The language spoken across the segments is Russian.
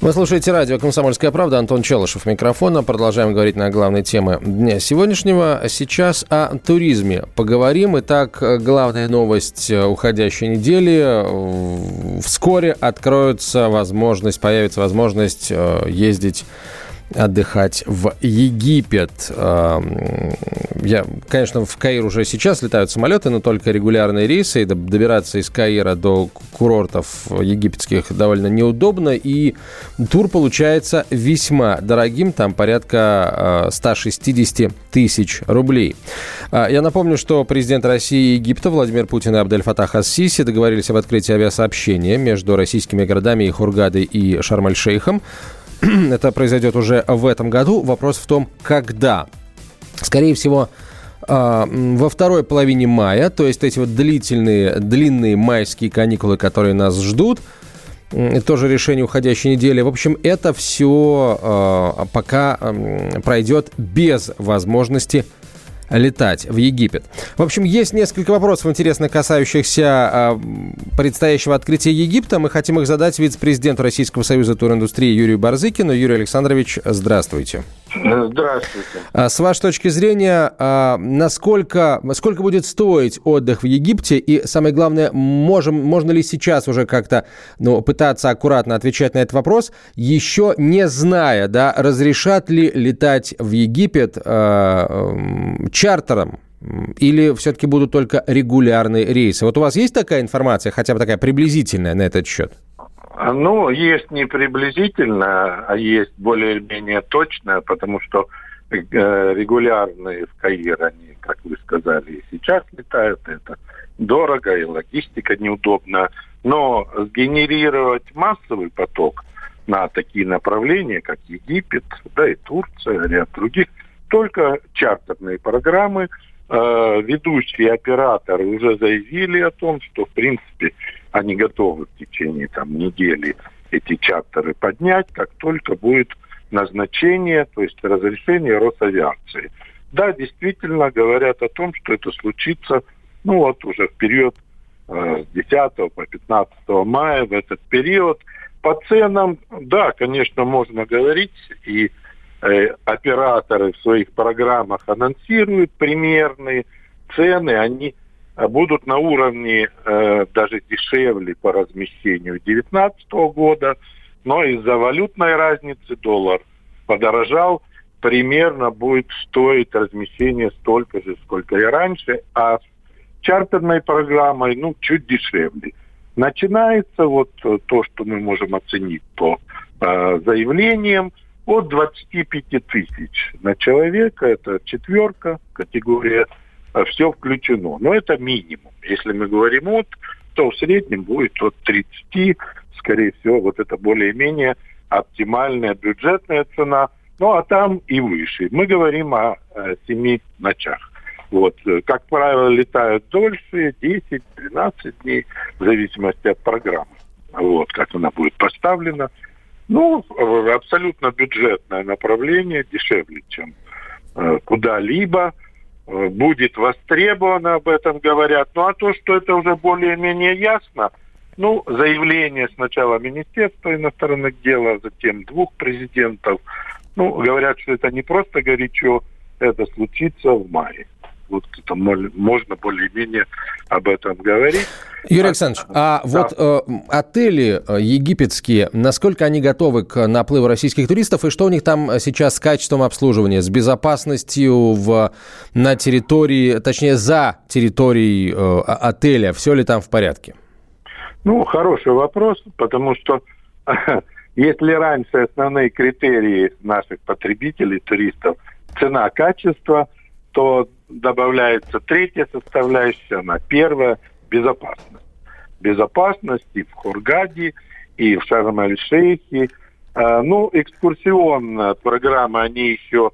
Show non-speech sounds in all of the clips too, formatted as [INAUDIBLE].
Вы слушаете радио «Комсомольская правда». Антон Челышев микрофона. Продолжаем говорить на главные темы дня сегодняшнего. Сейчас о туризме поговорим. Итак, главная новость уходящей недели. Вскоре откроется возможность, появится возможность э, ездить отдыхать в Египет. Я, конечно, в Каир уже сейчас летают самолеты, но только регулярные рейсы. И добираться из Каира до курортов египетских довольно неудобно. И тур получается весьма дорогим. Там порядка 160 э, тысяч рублей. Э, я напомню, что президент России и Египта Владимир Путин и Абдель Фатах Ас-Сиси договорились об открытии авиасообщения между российскими городами Хургадой и Шарм-Аль-Шейхом. [CLEARS THROAT] Это произойдет уже в этом году. Вопрос в том, когда. Скорее всего, а, во второй половине мая, то есть эти вот длительные, длинные майские каникулы, которые нас ждут, тоже решение уходящей недели. В общем, это все а, пока пройдет без возможности летать в Египет. В общем, есть несколько вопросов интересных, касающихся э, предстоящего открытия Египта. Мы хотим их задать вице-президенту Российского союза туриндустрии Юрию Барзыкину. Юрий Александрович, здравствуйте. Здравствуйте. А, с вашей точки зрения, а, насколько, сколько будет стоить отдых в Египте? И самое главное, можем, можно ли сейчас уже как-то ну, пытаться аккуратно отвечать на этот вопрос, еще не зная, да, разрешат ли летать в Египет э, чартером? Или все-таки будут только регулярные рейсы? Вот у вас есть такая информация, хотя бы такая приблизительная на этот счет? Ну, есть не приблизительно, а есть более-менее точно, потому что э, регулярные в Каир, они, как вы сказали, и сейчас летают, это дорого и логистика неудобна. Но сгенерировать массовый поток на такие направления, как Египет, да и Турция, ряд других, только чартерные программы. Э, ведущие операторы уже заявили о том, что, в принципе, они готовы в течение там, недели эти чартеры поднять, как только будет назначение, то есть разрешение Росавиации. Да, действительно говорят о том, что это случится, ну вот уже в период э, с 10 по 15 мая, в этот период. По ценам, да, конечно, можно говорить, и операторы в своих программах анонсируют примерные цены, они а будут на уровне э, даже дешевле по размещению 2019 года, но из-за валютной разницы доллар подорожал, примерно будет стоить размещение столько же, сколько и раньше, а с чартерной программой, ну, чуть дешевле. Начинается вот то, что мы можем оценить по э, заявлениям, от 25 тысяч на человека, это четверка, категория а все включено. Но это минимум. Если мы говорим от, то в среднем будет от 30, скорее всего, вот это более-менее оптимальная бюджетная цена. Ну, а там и выше. Мы говорим о, о 7 ночах. Вот, как правило, летают дольше, 10-13 дней, в зависимости от программы. Вот, как она будет поставлена. Ну, абсолютно бюджетное направление, дешевле, чем э, куда-либо. Э, будет востребовано, об этом говорят. Ну а то, что это уже более-менее ясно, ну, заявление сначала Министерства иностранных дел, а затем двух президентов, ну, говорят, что это не просто горячо, это случится в мае вот это можно более-менее об этом говорить. Юрий Александрович, а, а да. вот э, отели э, египетские, насколько они готовы к наплыву российских туристов, и что у них там сейчас с качеством обслуживания, с безопасностью в, на территории, точнее, за территорией э, отеля, все ли там в порядке? Ну, хороший вопрос, потому что [LAUGHS] если раньше основные критерии наших потребителей, туристов, цена, качество, то добавляется третья составляющая, она первая – безопасность. Безопасность и в Хургаде, и в Шарм-эль-Шейхе. А, ну, экскурсионная программа, они еще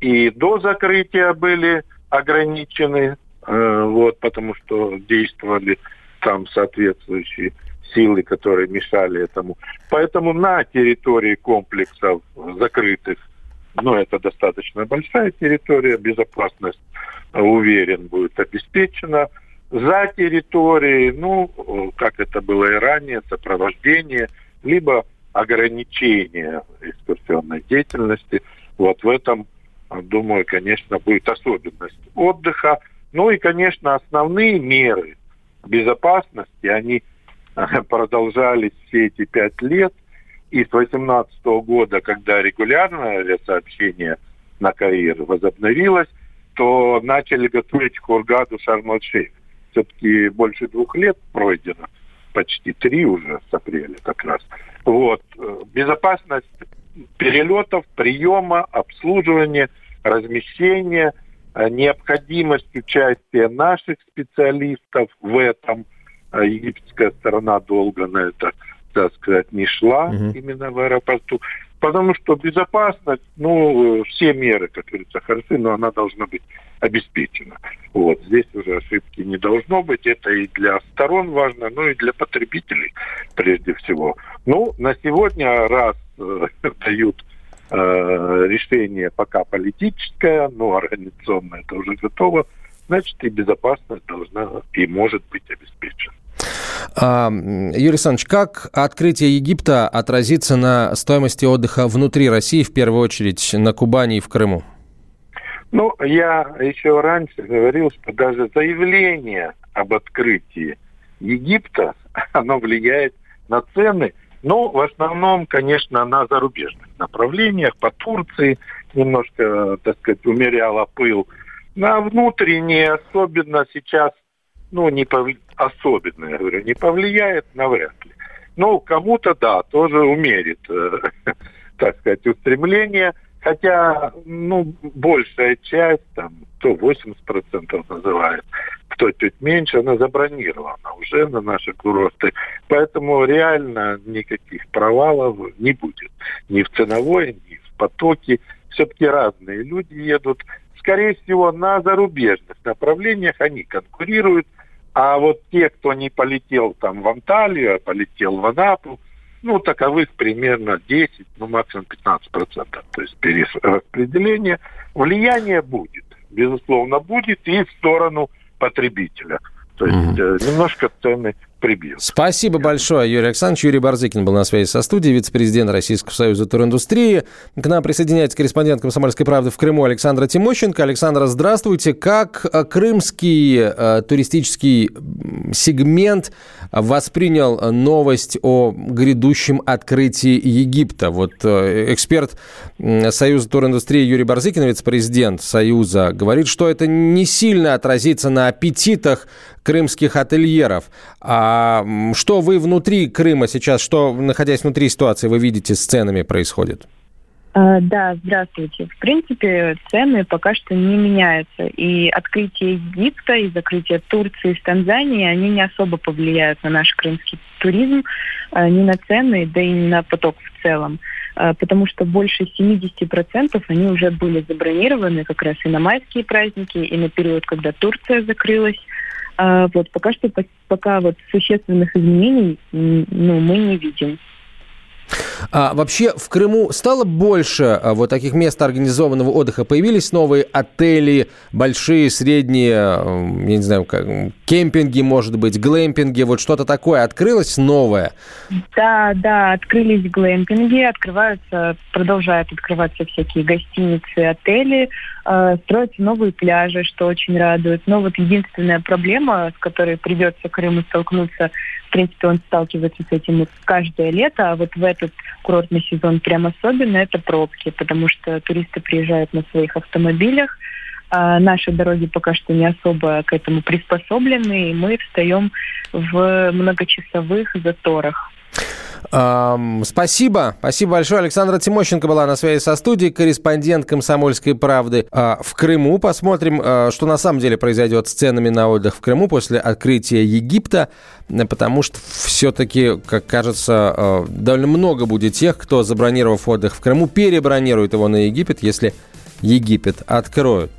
и до закрытия были ограничены э, вот, потому что действовали там соответствующие силы, которые мешали этому. Поэтому на территории комплексов закрытых, ну, это достаточно большая территория, безопасность, уверен, будет обеспечена. За территорией, ну, как это было и ранее, сопровождение, либо ограничение экскурсионной деятельности. Вот в этом, думаю, конечно, будет особенность отдыха. Ну и, конечно, основные меры безопасности, они [LAUGHS] продолжались все эти пять лет. И с 2018 года, когда регулярное авиасообщение на Каир возобновилось, то начали готовить Хургаду Шарм-Шейх. Все-таки больше двух лет пройдено, почти три уже с апреля как раз. Вот. Безопасность перелетов, приема, обслуживания, размещения, необходимость участия наших специалистов в этом – а египетская сторона долго на это, так сказать, не шла угу. именно в аэропорту. Потому что безопасность, ну, все меры, как говорится, хороши, но она должна быть обеспечена. Вот, здесь уже ошибки не должно быть. Это и для сторон важно, но и для потребителей прежде всего. Ну, на сегодня, раз э, [LAUGHS] дают э, решение пока политическое, но организационно это уже готово, значит и безопасность должна и может быть обеспечена. А, Юрий Александрович, как открытие Египта отразится на стоимости отдыха внутри России, в первую очередь на Кубани и в Крыму? Ну, я еще раньше говорил, что даже заявление об открытии Египта, [LAUGHS] оно влияет на цены, но в основном, конечно, на зарубежных направлениях, по Турции немножко, так сказать, умеряло пыл. На внутренние, особенно сейчас ну, не повли... особенно, я говорю, не повлияет, навряд ли. Ну, кому-то, да, тоже умерит, э, [LAUGHS] так сказать, устремление. Хотя, ну, большая часть, там, кто 80% называет, кто чуть меньше, она забронирована уже на наши курорты. Поэтому реально никаких провалов не будет. Ни в ценовой, ни в потоке. Все-таки разные люди едут. Скорее всего, на зарубежных направлениях они конкурируют – а вот те, кто не полетел там в Анталию, а полетел в Анапу, ну, таковых примерно 10, ну, максимум 15 процентов. То есть перераспределение. Влияние будет, безусловно, будет и в сторону потребителя. То есть mm-hmm. немножко цены прибьет. Спасибо большое, Юрий Александрович. Юрий Барзыкин был на связи со студией, вице-президент Российского союза туриндустрии. К нам присоединяется корреспондент «Комсомольской правды» в Крыму Александра Тимощенко. Александра, здравствуйте. Как э, крымский э, туристический сегмент воспринял новость о грядущем открытии Египта? Вот э, эксперт Союза туриндустрии Юрий Барзыкин, вице-президент Союза, говорит, что это не сильно отразится на аппетитах крымских ательеров. А что вы внутри Крыма сейчас, что, находясь внутри ситуации, вы видите с ценами происходит? А, да, здравствуйте. В принципе, цены пока что не меняются. И открытие Египта и закрытие Турции с Танзанией, они не особо повлияют на наш крымский туризм, а, ни на цены, да и не на поток в целом. А, потому что больше 70% они уже были забронированы как раз и на майские праздники, и на период, когда Турция закрылась. А, вот пока что пока вот существенных изменений ну, мы не видим. А вообще в Крыму стало больше а, вот таких мест организованного отдыха? Появились новые отели, большие, средние, я не знаю, как, кемпинги, может быть, глэмпинги, вот что-то такое открылось новое? Да, да, открылись глэмпинги, открываются, продолжают открываться всякие гостиницы, отели, э, строятся новые пляжи, что очень радует. Но вот единственная проблема, с которой придется Крыму столкнуться, в принципе, он сталкивается с этим каждое лето, а вот в этот курортный сезон прям особенно это пробки, потому что туристы приезжают на своих автомобилях, а наши дороги пока что не особо к этому приспособлены, и мы встаем в многочасовых заторах. Спасибо. Спасибо большое. Александра Тимощенко была на связи со студией, корреспондент «Комсомольской правды» а, в Крыму. Посмотрим, а, что на самом деле произойдет с ценами на отдых в Крыму после открытия Египта, потому что все-таки, как кажется, а, довольно много будет тех, кто, забронировав отдых в Крыму, перебронирует его на Египет, если Египет откроют.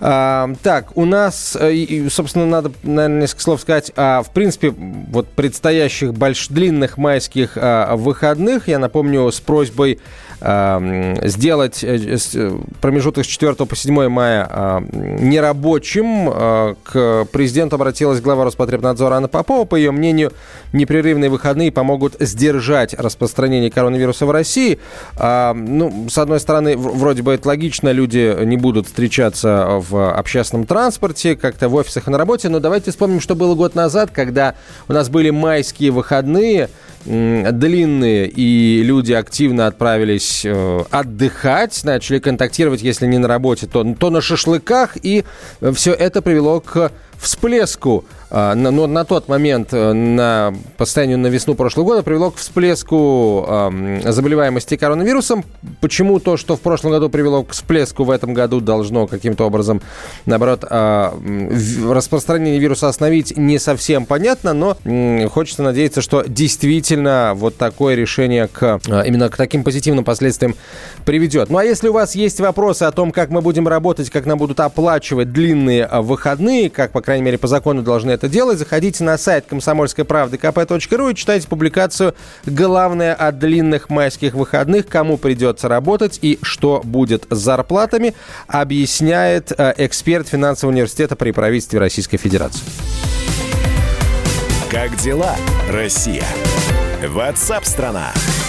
А, так, у нас, э, собственно, надо, наверное, несколько слов сказать о, в принципе, вот предстоящих больш... длинных майских а, выходных. Я напомню, с просьбой сделать э, э, промежуток с 4 по 7 мая э, нерабочим. К президенту обратилась глава Роспотребнадзора Анна Попова. По ее мнению, непрерывные выходные помогут сдержать распространение коронавируса в России. Ну, с одной стороны, вроде бы это логично, люди не будут встречаться в общественном транспорте, как-то в офисах и на работе, но давайте вспомним, что было год назад, когда у нас были майские выходные, длинные, и люди активно отправились э, отдыхать, начали контактировать, если не на работе, то, то на шашлыках, и все это привело к всплеску но ну, на тот момент, э, на, по состоянию на весну прошлого года, привело к всплеску заболеваемости коронавирусом. Почему то, что в прошлом году привело к всплеску, в этом году должно каким-то образом, наоборот, а, распространение вируса остановить, не совсем понятно, но хочется надеяться, что действительно вот такое решение к, а, именно к таким позитивным последствиям приведет. Ну а если у вас есть вопросы о том, как мы будем работать, как нам будут оплачивать длинные выходные, как, по крайней мере, по закону должны это делать, заходите на сайт комсомольской правды kp.ру и читайте публикацию «Главное о длинных майских выходных. Кому придется работать и что будет с зарплатами», объясняет э, эксперт финансового университета при правительстве Российской Федерации. Как дела, Россия? Ватсап-страна! страна